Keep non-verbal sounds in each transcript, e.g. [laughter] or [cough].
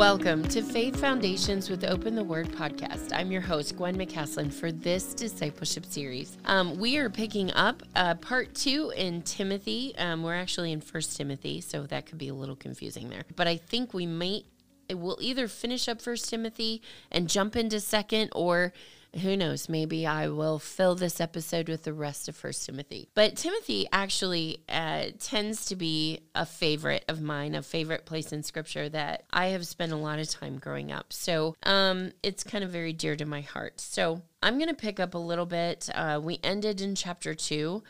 Welcome to Faith Foundations with Open the Word podcast. I'm your host, Gwyn McCaslin, for this discipleship series. Um, we are picking up uh, part two in Timothy. Um, we're actually in First Timothy, so that could be a little confusing there. But I think we might, we'll either finish up First Timothy and jump into Second, or who knows, maybe I will fill this episode with the rest of First Timothy. But Timothy actually uh, tends to be a favorite of mine, a favorite place in Scripture that I have spent a lot of time growing up. So um, it's kind of very dear to my heart. So I'm going to pick up a little bit. Uh, we ended in chapter two.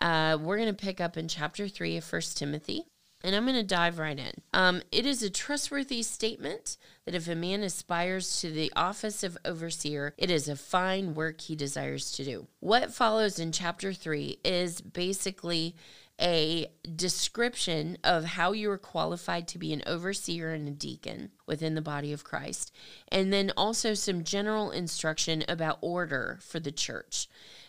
Uh, we're going to pick up in chapter three of First Timothy. And I'm going to dive right in. Um, it is a trustworthy statement that if a man aspires to the office of overseer, it is a fine work he desires to do. What follows in chapter three is basically a description of how you are qualified to be an overseer and a deacon within the body of Christ, and then also some general instruction about order for the church.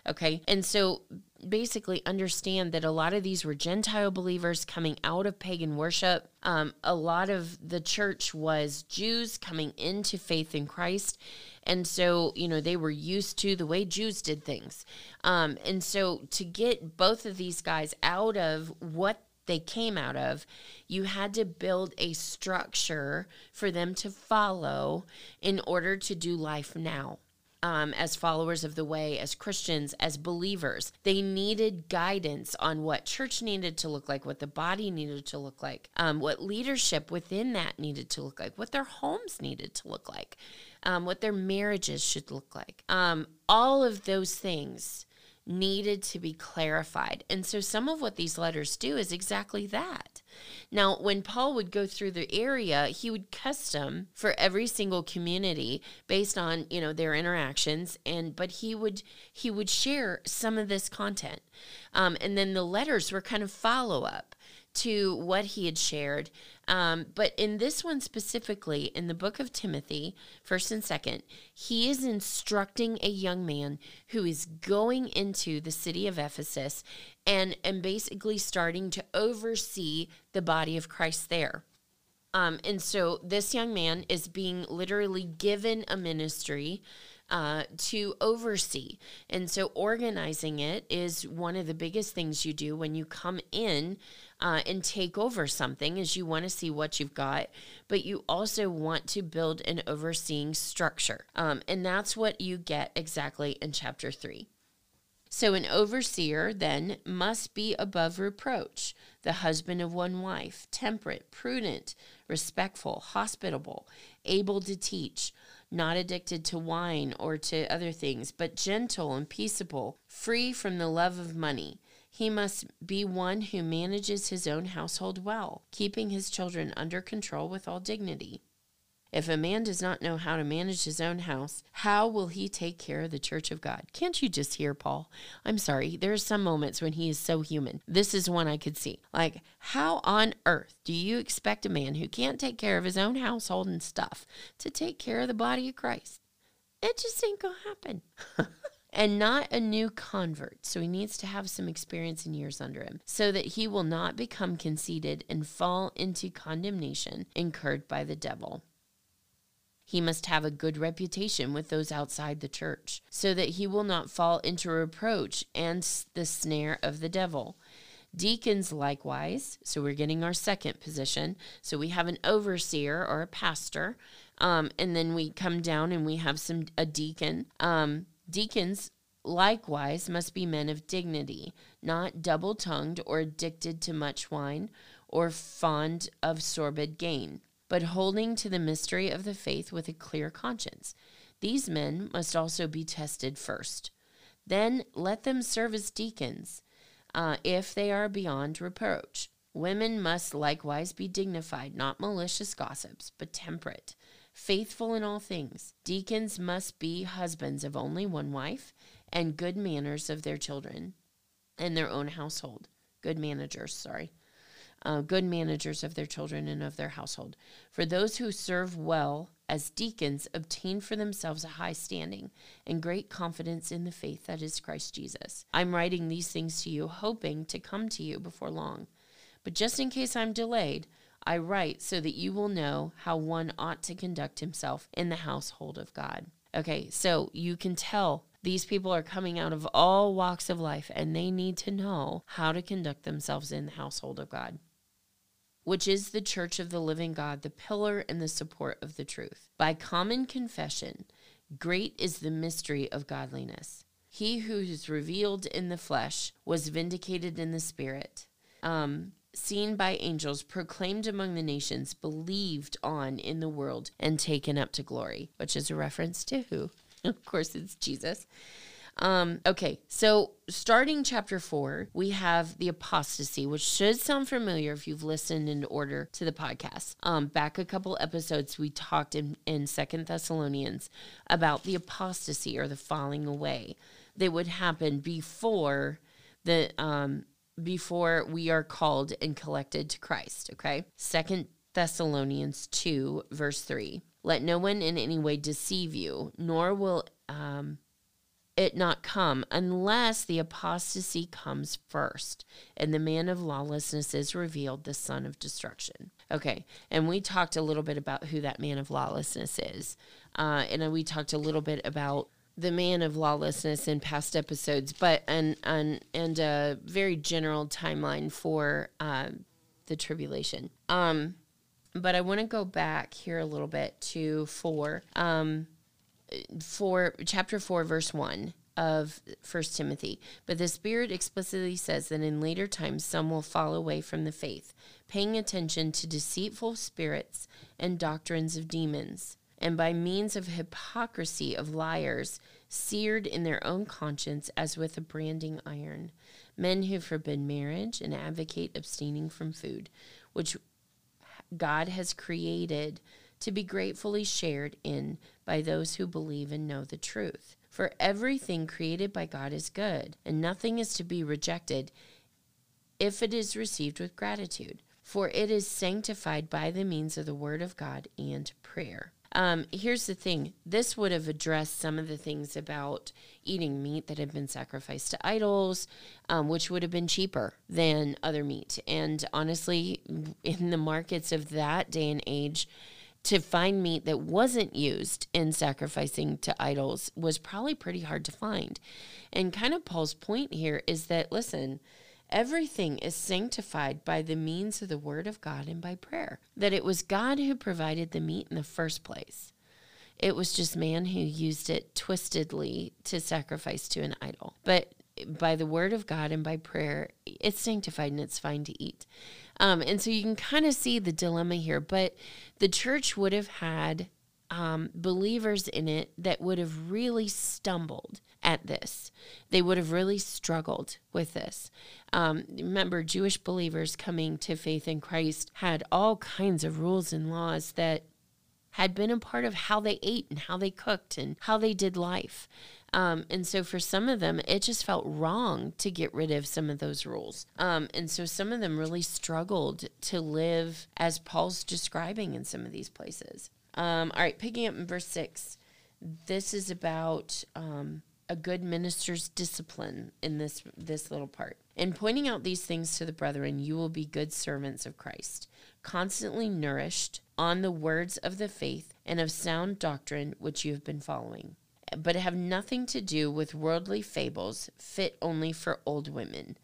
Okay. And so basically understand that a lot of these were Gentile believers coming out of pagan worship. Um, a lot of the church was Jews coming into faith in Christ. And so, you know, they were used to the way Jews did things. Um, and so to get both of these guys out of what they came out of, you had to build a structure for them to follow in order to do life now um, as followers of the way, as Christians, as believers. They needed guidance on what church needed to look like, what the body needed to look like, um, what leadership within that needed to look like, what their homes needed to look like, um, what their marriages should look like. Um, all of those things needed to be clarified. And so some of what these letters do is exactly that. Now, when Paul would go through the area, he would custom for every single community based on, you know, their interactions and but he would he would share some of this content. Um, and then the letters were kind of follow up to what he had shared. Um, but in this one specifically, in the book of Timothy, first and second, he is instructing a young man who is going into the city of Ephesus and, and basically starting to oversee the body of Christ there. Um, and so this young man is being literally given a ministry uh, to oversee. And so organizing it is one of the biggest things you do when you come in uh, and take over something is you want to see what you've got, but you also want to build an overseeing structure. Um, and that's what you get exactly in chapter three. So, an overseer then must be above reproach, the husband of one wife, temperate, prudent, respectful, hospitable, able to teach, not addicted to wine or to other things, but gentle and peaceable, free from the love of money. He must be one who manages his own household well, keeping his children under control with all dignity. If a man does not know how to manage his own house, how will he take care of the church of God? Can't you just hear Paul? I'm sorry, there are some moments when he is so human. This is one I could see. Like, how on earth do you expect a man who can't take care of his own household and stuff to take care of the body of Christ? It just ain't gonna happen. [laughs] and not a new convert. So he needs to have some experience and years under him so that he will not become conceited and fall into condemnation incurred by the devil. He must have a good reputation with those outside the church, so that he will not fall into reproach and the snare of the devil. Deacons, likewise, so we're getting our second position. So we have an overseer or a pastor, um, and then we come down and we have some a deacon. Um, deacons likewise must be men of dignity, not double tongued or addicted to much wine or fond of sordid gain but holding to the mystery of the faith with a clear conscience. These men must also be tested first. Then let them serve as deacons, uh, if they are beyond reproach. Women must likewise be dignified, not malicious gossips, but temperate, faithful in all things. Deacons must be husbands of only one wife, and good manners of their children and their own household. Good managers, sorry uh, good managers of their children and of their household. For those who serve well as deacons obtain for themselves a high standing and great confidence in the faith that is Christ Jesus. I'm writing these things to you, hoping to come to you before long. But just in case I'm delayed, I write so that you will know how one ought to conduct himself in the household of God. Okay, so you can tell these people are coming out of all walks of life and they need to know how to conduct themselves in the household of God, which is the church of the living God, the pillar and the support of the truth. By common confession, great is the mystery of godliness. He who is revealed in the flesh was vindicated in the spirit. Um, seen by angels, proclaimed among the nations, believed on in the world, and taken up to glory, which is a reference to who? [laughs] of course, it's Jesus. Um, okay, so starting chapter four, we have the apostasy, which should sound familiar if you've listened in order to the podcast. Um, back a couple episodes, we talked in, in Second Thessalonians about the apostasy or the falling away that would happen before the um, before we are called and collected to Christ. Okay, Second Thessalonians two verse three. Let no one in any way deceive you, nor will um, it not come unless the apostasy comes first and the man of lawlessness is revealed, the son of destruction. Okay, and we talked a little bit about who that man of lawlessness is. Uh, and we talked a little bit about the man of lawlessness in past episodes, but and and and a very general timeline for uh, the tribulation. Um, but I want to go back here a little bit to four, um, for chapter four, verse one of First Timothy. But the Spirit explicitly says that in later times some will fall away from the faith, paying attention to deceitful spirits and doctrines of demons, and by means of hypocrisy of liars, seared in their own conscience as with a branding iron, men who forbid marriage and advocate abstaining from food, which God has created to be gratefully shared in by those who believe and know the truth. For everything created by God is good, and nothing is to be rejected if it is received with gratitude, for it is sanctified by the means of the Word of God and prayer. Um, here's the thing this would have addressed some of the things about eating meat that had been sacrificed to idols, um, which would have been cheaper than other meat. And honestly, [laughs] in the markets of that day and age, to find meat that wasn't used in sacrificing to idols was probably pretty hard to find. And kind of Paul's point here is that, listen, Everything is sanctified by the means of the Word of God and by prayer. That it was God who provided the meat in the first place. It was just man who used it twistedly to sacrifice to an idol. But by the Word of God and by prayer, it's sanctified and it's fine to eat. Um, and so you can kind of see the dilemma here. But the church would have had um, believers in it that would have really stumbled at this. They would have really struggled with this. Um, remember, Jewish believers coming to faith in Christ had all kinds of rules and laws that had been a part of how they ate and how they cooked and how they did life. Um, and so for some of them, it just felt wrong to get rid of some of those rules. Um, and so some of them really struggled to live as Paul's describing in some of these places. Um, all right, picking up in verse six, this is about um, a good minister's discipline in this this little part. In pointing out these things to the brethren, you will be good servants of Christ, constantly nourished on the words of the faith and of sound doctrine which you have been following, but have nothing to do with worldly fables fit only for old women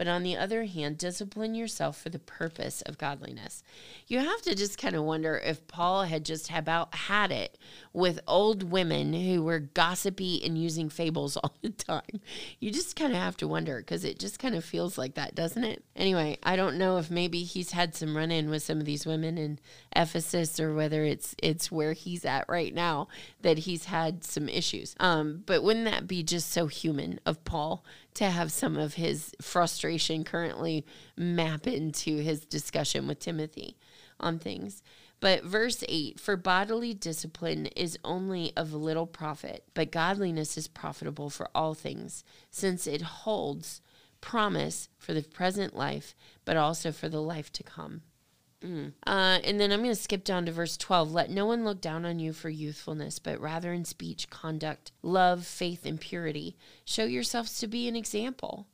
but on the other hand, discipline yourself for the purpose of godliness. You have to just kind of wonder if Paul had just about had it with old women who were gossipy and using fables [laughs] all the time. You just kind of have to wonder because it just kind of feels like that, doesn't it? Anyway, I don't know if maybe he's had some run in with some of these women in Ephesus or whether it's it's where he's at right now that he's had some issues. Um, but wouldn't that be just so human of Paul to have some of his frustration currently map into his discussion with Timothy on things. But verse 8 For bodily discipline is only of little profit, but godliness is profitable for all things, since it holds promise for the present life, but also for the life to come. Mm. Uh, and then I'm going to skip down to verse 12. Let no one look down on you for youthfulness, but rather in speech, conduct, love, faith, and purity. Show yourselves to be an example.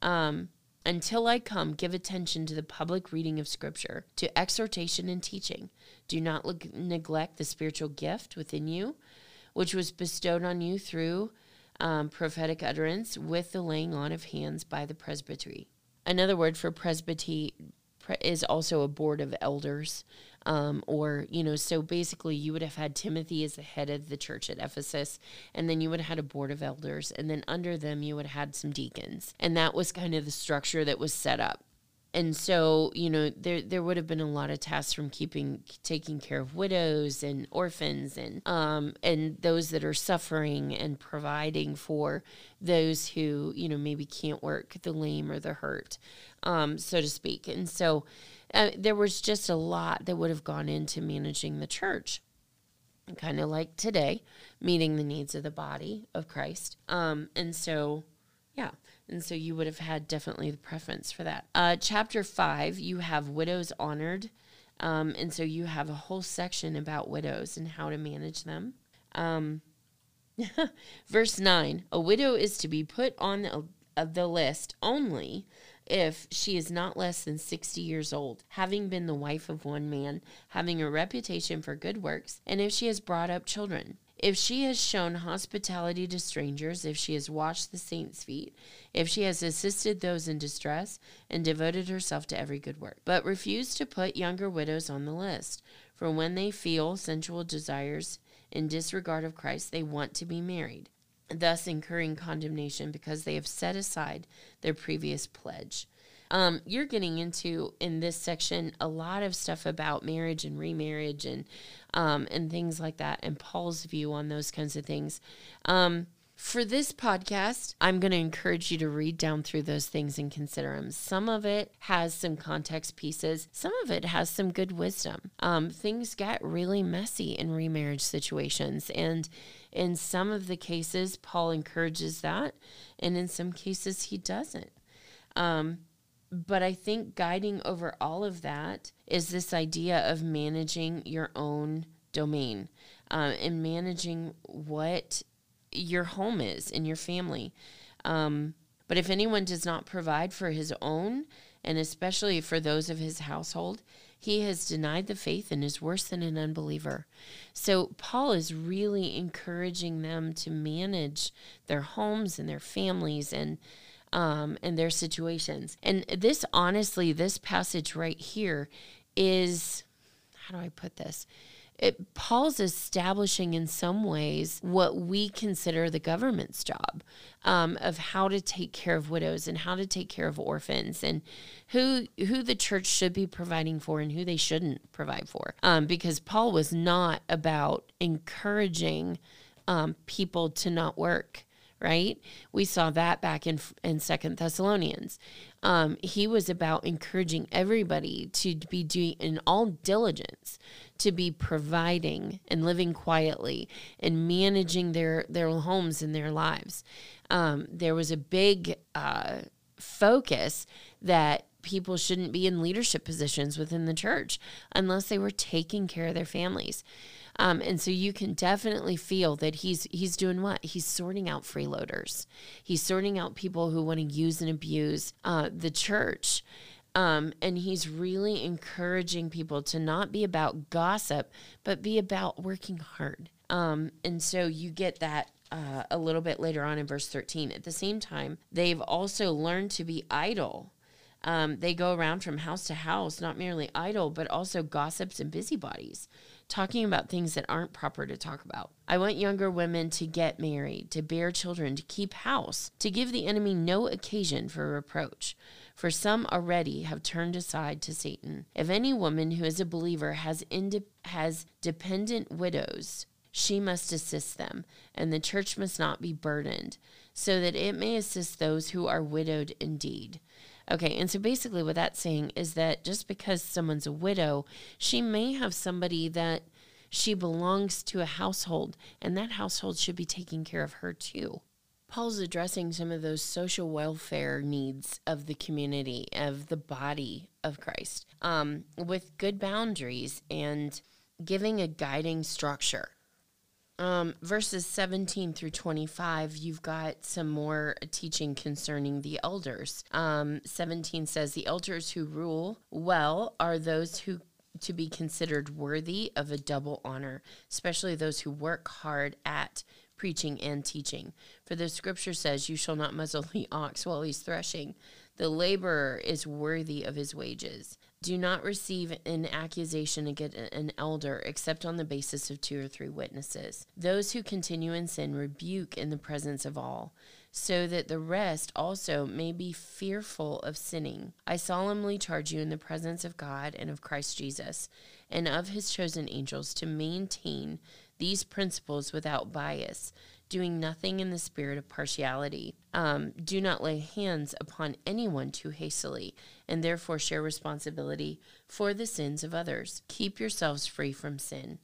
Um, Until I come, give attention to the public reading of Scripture, to exhortation and teaching. Do not neglect the spiritual gift within you, which was bestowed on you through um, prophetic utterance with the laying on of hands by the presbytery. Another word for presbytery is also a board of elders. Um, or, you know, so basically you would have had Timothy as the head of the church at Ephesus, and then you would have had a board of elders, and then under them you would have had some deacons. And that was kind of the structure that was set up and so you know there there would have been a lot of tasks from keeping taking care of widows and orphans and um and those that are suffering and providing for those who you know maybe can't work the lame or the hurt um so to speak. And so uh, there was just a lot that would have gone into managing the church kind of like today meeting the needs of the body of Christ. Um and so yeah and so you would have had definitely the preference for that. Uh, chapter five, you have widows honored. Um, and so you have a whole section about widows and how to manage them. Um, [laughs] verse 9 A widow is to be put on the, uh, the list only if she is not less than 60 years old, having been the wife of one man, having a reputation for good works, and if she has brought up children. If she has shown hospitality to strangers, if she has washed the saints' feet, if she has assisted those in distress, and devoted herself to every good work, but refuse to put younger widows on the list, for when they feel sensual desires in disregard of Christ, they want to be married, thus incurring condemnation because they have set aside their previous pledge. Um, you're getting into in this section a lot of stuff about marriage and remarriage and um, and things like that, and Paul's view on those kinds of things. Um, for this podcast, I'm going to encourage you to read down through those things and consider them. Some of it has some context pieces, some of it has some good wisdom. Um, things get really messy in remarriage situations. And in some of the cases, Paul encourages that. And in some cases, he doesn't. Um, but I think guiding over all of that is this idea of managing your own domain um, and managing what your home is and your family. Um, but if anyone does not provide for his own, and especially for those of his household, he has denied the faith and is worse than an unbeliever. So, Paul is really encouraging them to manage their homes and their families and um, and their situations. And this, honestly, this passage right here is how do I put this? It, Paul's establishing in some ways what we consider the government's job um, of how to take care of widows and how to take care of orphans and who who the church should be providing for and who they shouldn't provide for. Um, because Paul was not about encouraging um, people to not work right? We saw that back in in Second Thessalonians. Um, he was about encouraging everybody to be doing in all diligence to be providing and living quietly and managing their their homes and their lives. Um, there was a big uh, focus that people shouldn't be in leadership positions within the church unless they were taking care of their families. Um, and so you can definitely feel that he's he's doing what he's sorting out freeloaders. He's sorting out people who want to use and abuse uh, the church. Um, and he's really encouraging people to not be about gossip, but be about working hard. Um, and so you get that uh, a little bit later on in verse 13. At the same time, they've also learned to be idle. Um, they go around from house to house, not merely idle, but also gossips and busybodies talking about things that aren't proper to talk about. I want younger women to get married, to bear children, to keep house, to give the enemy no occasion for reproach. For some already have turned aside to Satan. If any woman who is a believer has, inde- has dependent widows, she must assist them, and the church must not be burdened, so that it may assist those who are widowed indeed. Okay, and so basically what that's saying is that just because someone's a widow, she may have somebody that she belongs to a household, and that household should be taking care of her too. Paul's addressing some of those social welfare needs of the community, of the body of Christ, um, with good boundaries and giving a guiding structure. Um, verses 17 through 25, you've got some more teaching concerning the elders. Um, 17 says, The elders who rule well are those who to be considered worthy of a double honor, especially those who work hard at preaching and teaching. For the scripture says, You shall not muzzle the ox while he's threshing. The laborer is worthy of his wages. Do not receive an accusation against an elder except on the basis of two or three witnesses. Those who continue in sin rebuke in the presence of all, so that the rest also may be fearful of sinning. I solemnly charge you in the presence of God and of Christ Jesus and of his chosen angels to maintain these principles without bias doing nothing in the spirit of partiality. Um, do not lay hands upon anyone too hastily, and therefore share responsibility for the sins of others. Keep yourselves free from sin.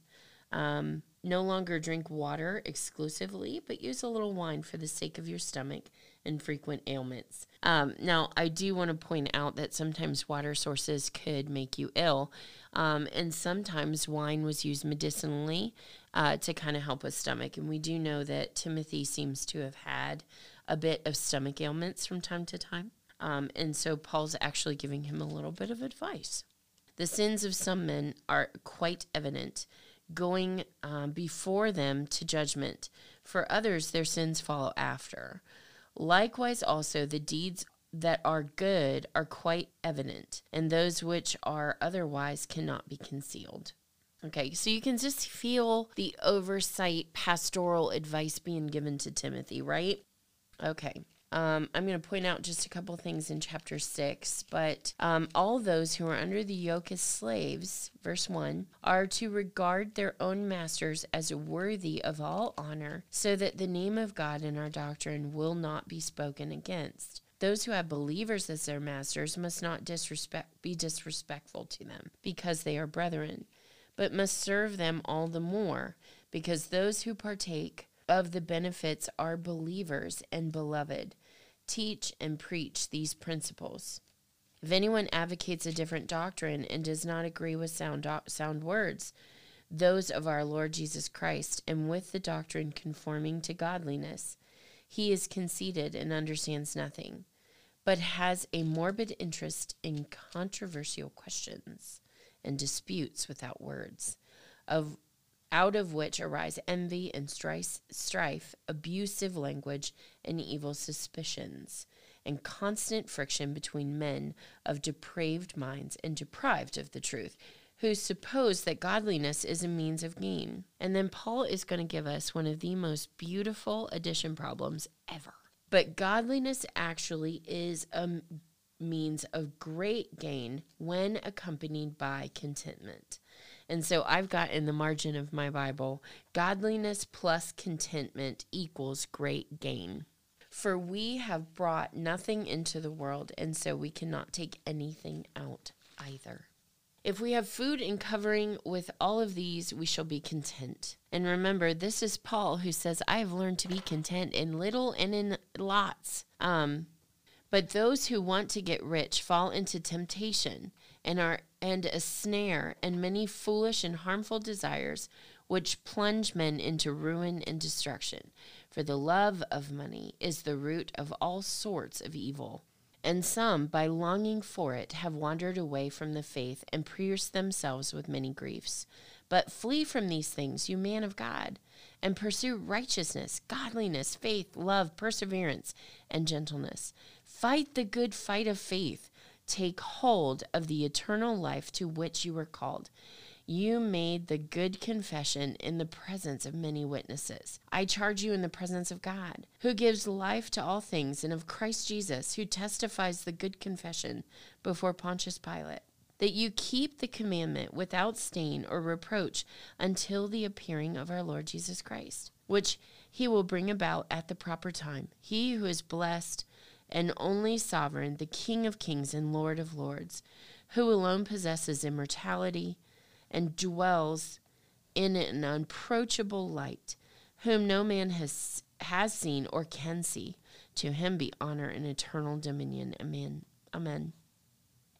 Um, no longer drink water exclusively, but use a little wine for the sake of your stomach and frequent ailments. Um, now, I do want to point out that sometimes water sources could make you ill, um, and sometimes wine was used medicinally uh, to kind of help with stomach. And we do know that Timothy seems to have had a bit of stomach ailments from time to time. Um, and so Paul's actually giving him a little bit of advice. The sins of some men are quite evident, going um, before them to judgment. For others, their sins follow after. Likewise, also, the deeds that are good are quite evident, and those which are otherwise cannot be concealed. Okay, so you can just feel the oversight, pastoral advice being given to Timothy, right? Okay. Um, I'm going to point out just a couple things in chapter 6, but um, all those who are under the yoke as slaves, verse 1, are to regard their own masters as worthy of all honor, so that the name of God in our doctrine will not be spoken against. Those who have believers as their masters must not disrespect, be disrespectful to them, because they are brethren but must serve them all the more, because those who partake of the benefits are believers and beloved. Teach and preach these principles. If anyone advocates a different doctrine and does not agree with sound, do- sound words, those of our Lord Jesus Christ, and with the doctrine conforming to godliness, he is conceited and understands nothing, but has a morbid interest in controversial questions and disputes without words, of out of which arise envy and strife, strife, abusive language, and evil suspicions, and constant friction between men of depraved minds and deprived of the truth, who suppose that godliness is a means of gain. And then Paul is going to give us one of the most beautiful addition problems ever. But godliness actually is a means of great gain when accompanied by contentment. And so I've got in the margin of my Bible, godliness plus contentment equals great gain. For we have brought nothing into the world, and so we cannot take anything out either. If we have food and covering with all of these, we shall be content. And remember, this is Paul who says, I have learned to be content in little and in lots. Um, but those who want to get rich fall into temptation and are and a snare and many foolish and harmful desires which plunge men into ruin and destruction. For the love of money is the root of all sorts of evil. And some, by longing for it, have wandered away from the faith and pierced themselves with many griefs. But flee from these things, you man of God, and pursue righteousness, godliness, faith, love, perseverance, and gentleness. Fight the good fight of faith. Take hold of the eternal life to which you were called. You made the good confession in the presence of many witnesses. I charge you in the presence of God, who gives life to all things, and of Christ Jesus, who testifies the good confession before Pontius Pilate that you keep the commandment without stain or reproach until the appearing of our Lord Jesus Christ, which he will bring about at the proper time. He who is blessed and only sovereign, the King of kings and Lord of lords, who alone possesses immortality and dwells in an unapproachable light, whom no man has, has seen or can see. To him be honor and eternal dominion. Amen. Amen.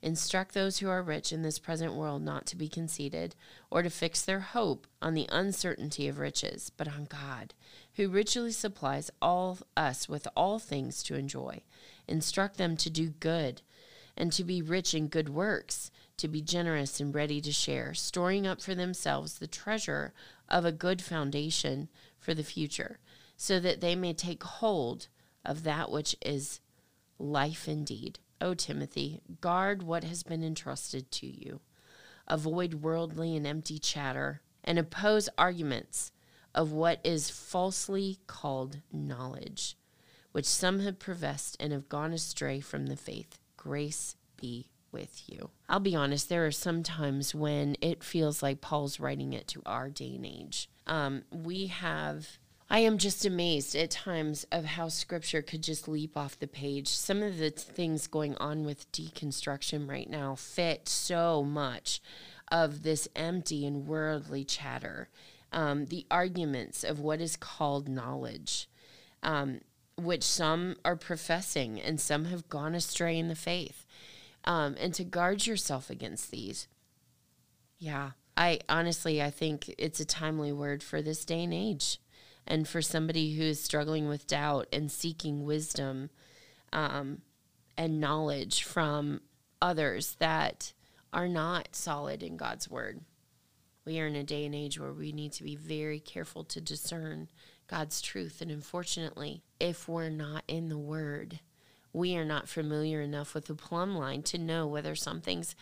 Instruct those who are rich in this present world not to be conceited, or to fix their hope on the uncertainty of riches, but on God, who richly supplies all us with all things to enjoy. Instruct them to do good, and to be rich in good works, to be generous and ready to share, storing up for themselves the treasure of a good foundation for the future, so that they may take hold of that which is life indeed. O Timothy, guard what has been entrusted to you. Avoid worldly and empty chatter, and oppose arguments of what is falsely called knowledge, which some have professed and have gone astray from the faith. Grace be with you. I'll be honest, there are some times when it feels like Paul's writing it to our day and age. Um, we have I am just amazed at times of how scripture could just leap off the page. Some of the things going on with deconstruction right now fit so much of this empty and worldly chatter. Um, the arguments of what is called knowledge, um, which some are professing and some have gone astray in the faith. Um, and to guard yourself against these. Yeah, I honestly, I think it's a timely word for this day and age and for somebody who is struggling with doubt and seeking wisdom um, and knowledge from others that are not solid in God's word. We are in a day and age where we need to be very careful to discern God's truth. And unfortunately, if we're not in the word, we are not familiar enough with the plumb line to know whether something's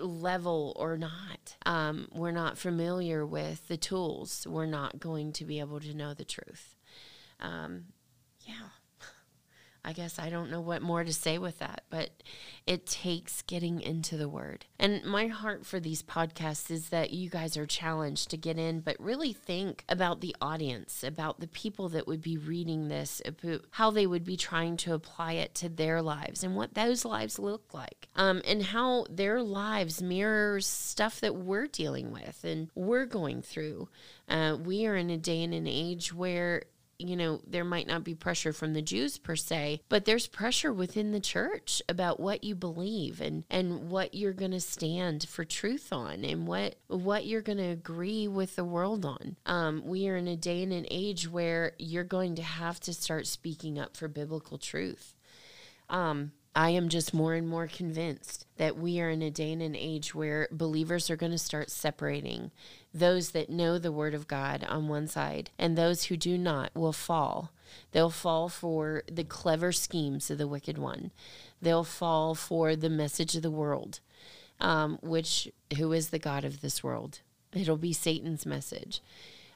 level or not. Um, we're not familiar with the tools. We're not going to be able to know the truth. Um, yeah. I guess I don't know what more to say with that, but it takes getting into the word. And my heart for these podcasts is that you guys are challenged to get in, but really think about the audience, about the people that would be reading this, how they would be trying to apply it to their lives and what those lives look like, um, and how their lives mirrors stuff that we're dealing with and we're going through. Uh, we are in a day and an age where you know, there might not be pressure from the Jews per se, but there's pressure within the church about what you believe and and what you're going to stand for truth on and what what you're going to agree with the world on. Um, we are in a day and an age where you're going to have to start speaking up for biblical truth. Um, I am just more and more convinced that we are in a day and an age where believers are going to start separating those that know the Word of God on one side, and those who do not will fall. They'll fall for the clever schemes of the wicked one. They'll fall for the message of the world, um, which who is the God of this world? It'll be Satan's message.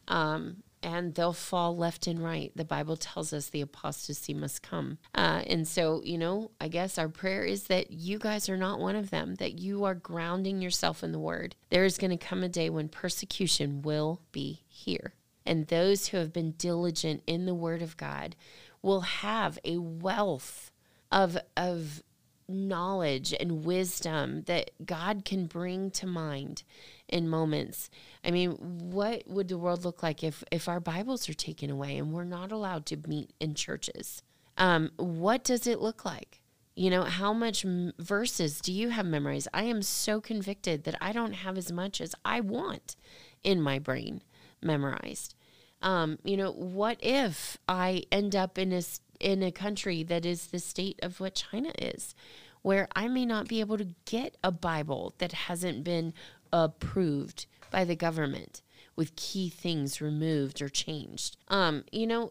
Um, and they'll fall left and right. The Bible tells us the apostasy must come. Uh, and so, you know, I guess our prayer is that you guys are not one of them, that you are grounding yourself in the word. There is going to come a day when persecution will be here. And those who have been diligent in the word of God will have a wealth of, of knowledge and wisdom that God can bring to mind in moments. I mean, what would the world look like if if our Bibles are taken away and we're not allowed to meet in churches? Um, what does it look like? You know, how much m- verses do you have memorized? I am so convicted that I don't have as much as I want in my brain memorized. Um, you know, what if I end up in a in a country that is the state of what China is, where I may not be able to get a Bible that hasn't been approved by the government with key things removed or changed. Um, you know,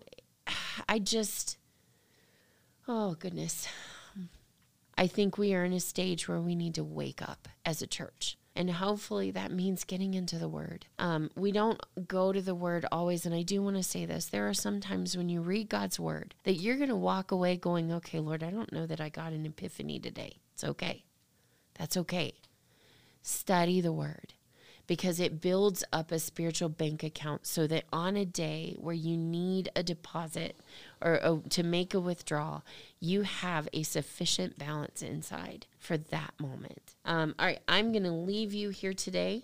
I just oh goodness. I think we are in a stage where we need to wake up as a church. And hopefully that means getting into the word. Um, we don't go to the word always. And I do want to say this there are some times when you read God's word that you're going to walk away going, okay, Lord, I don't know that I got an epiphany today. It's okay. That's okay. Study the word because it builds up a spiritual bank account so that on a day where you need a deposit or a, to make a withdrawal, you have a sufficient balance inside for that moment. Um, all right, I'm going to leave you here today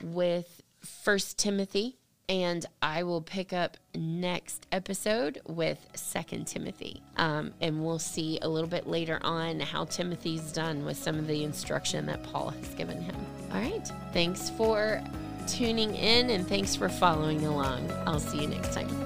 with First Timothy and I will pick up next episode with Second Timothy, um, and we'll see a little bit later on how Timothy's done with some of the instruction that Paul has given him. All right, thanks for tuning in, and thanks for following along. I'll see you next time.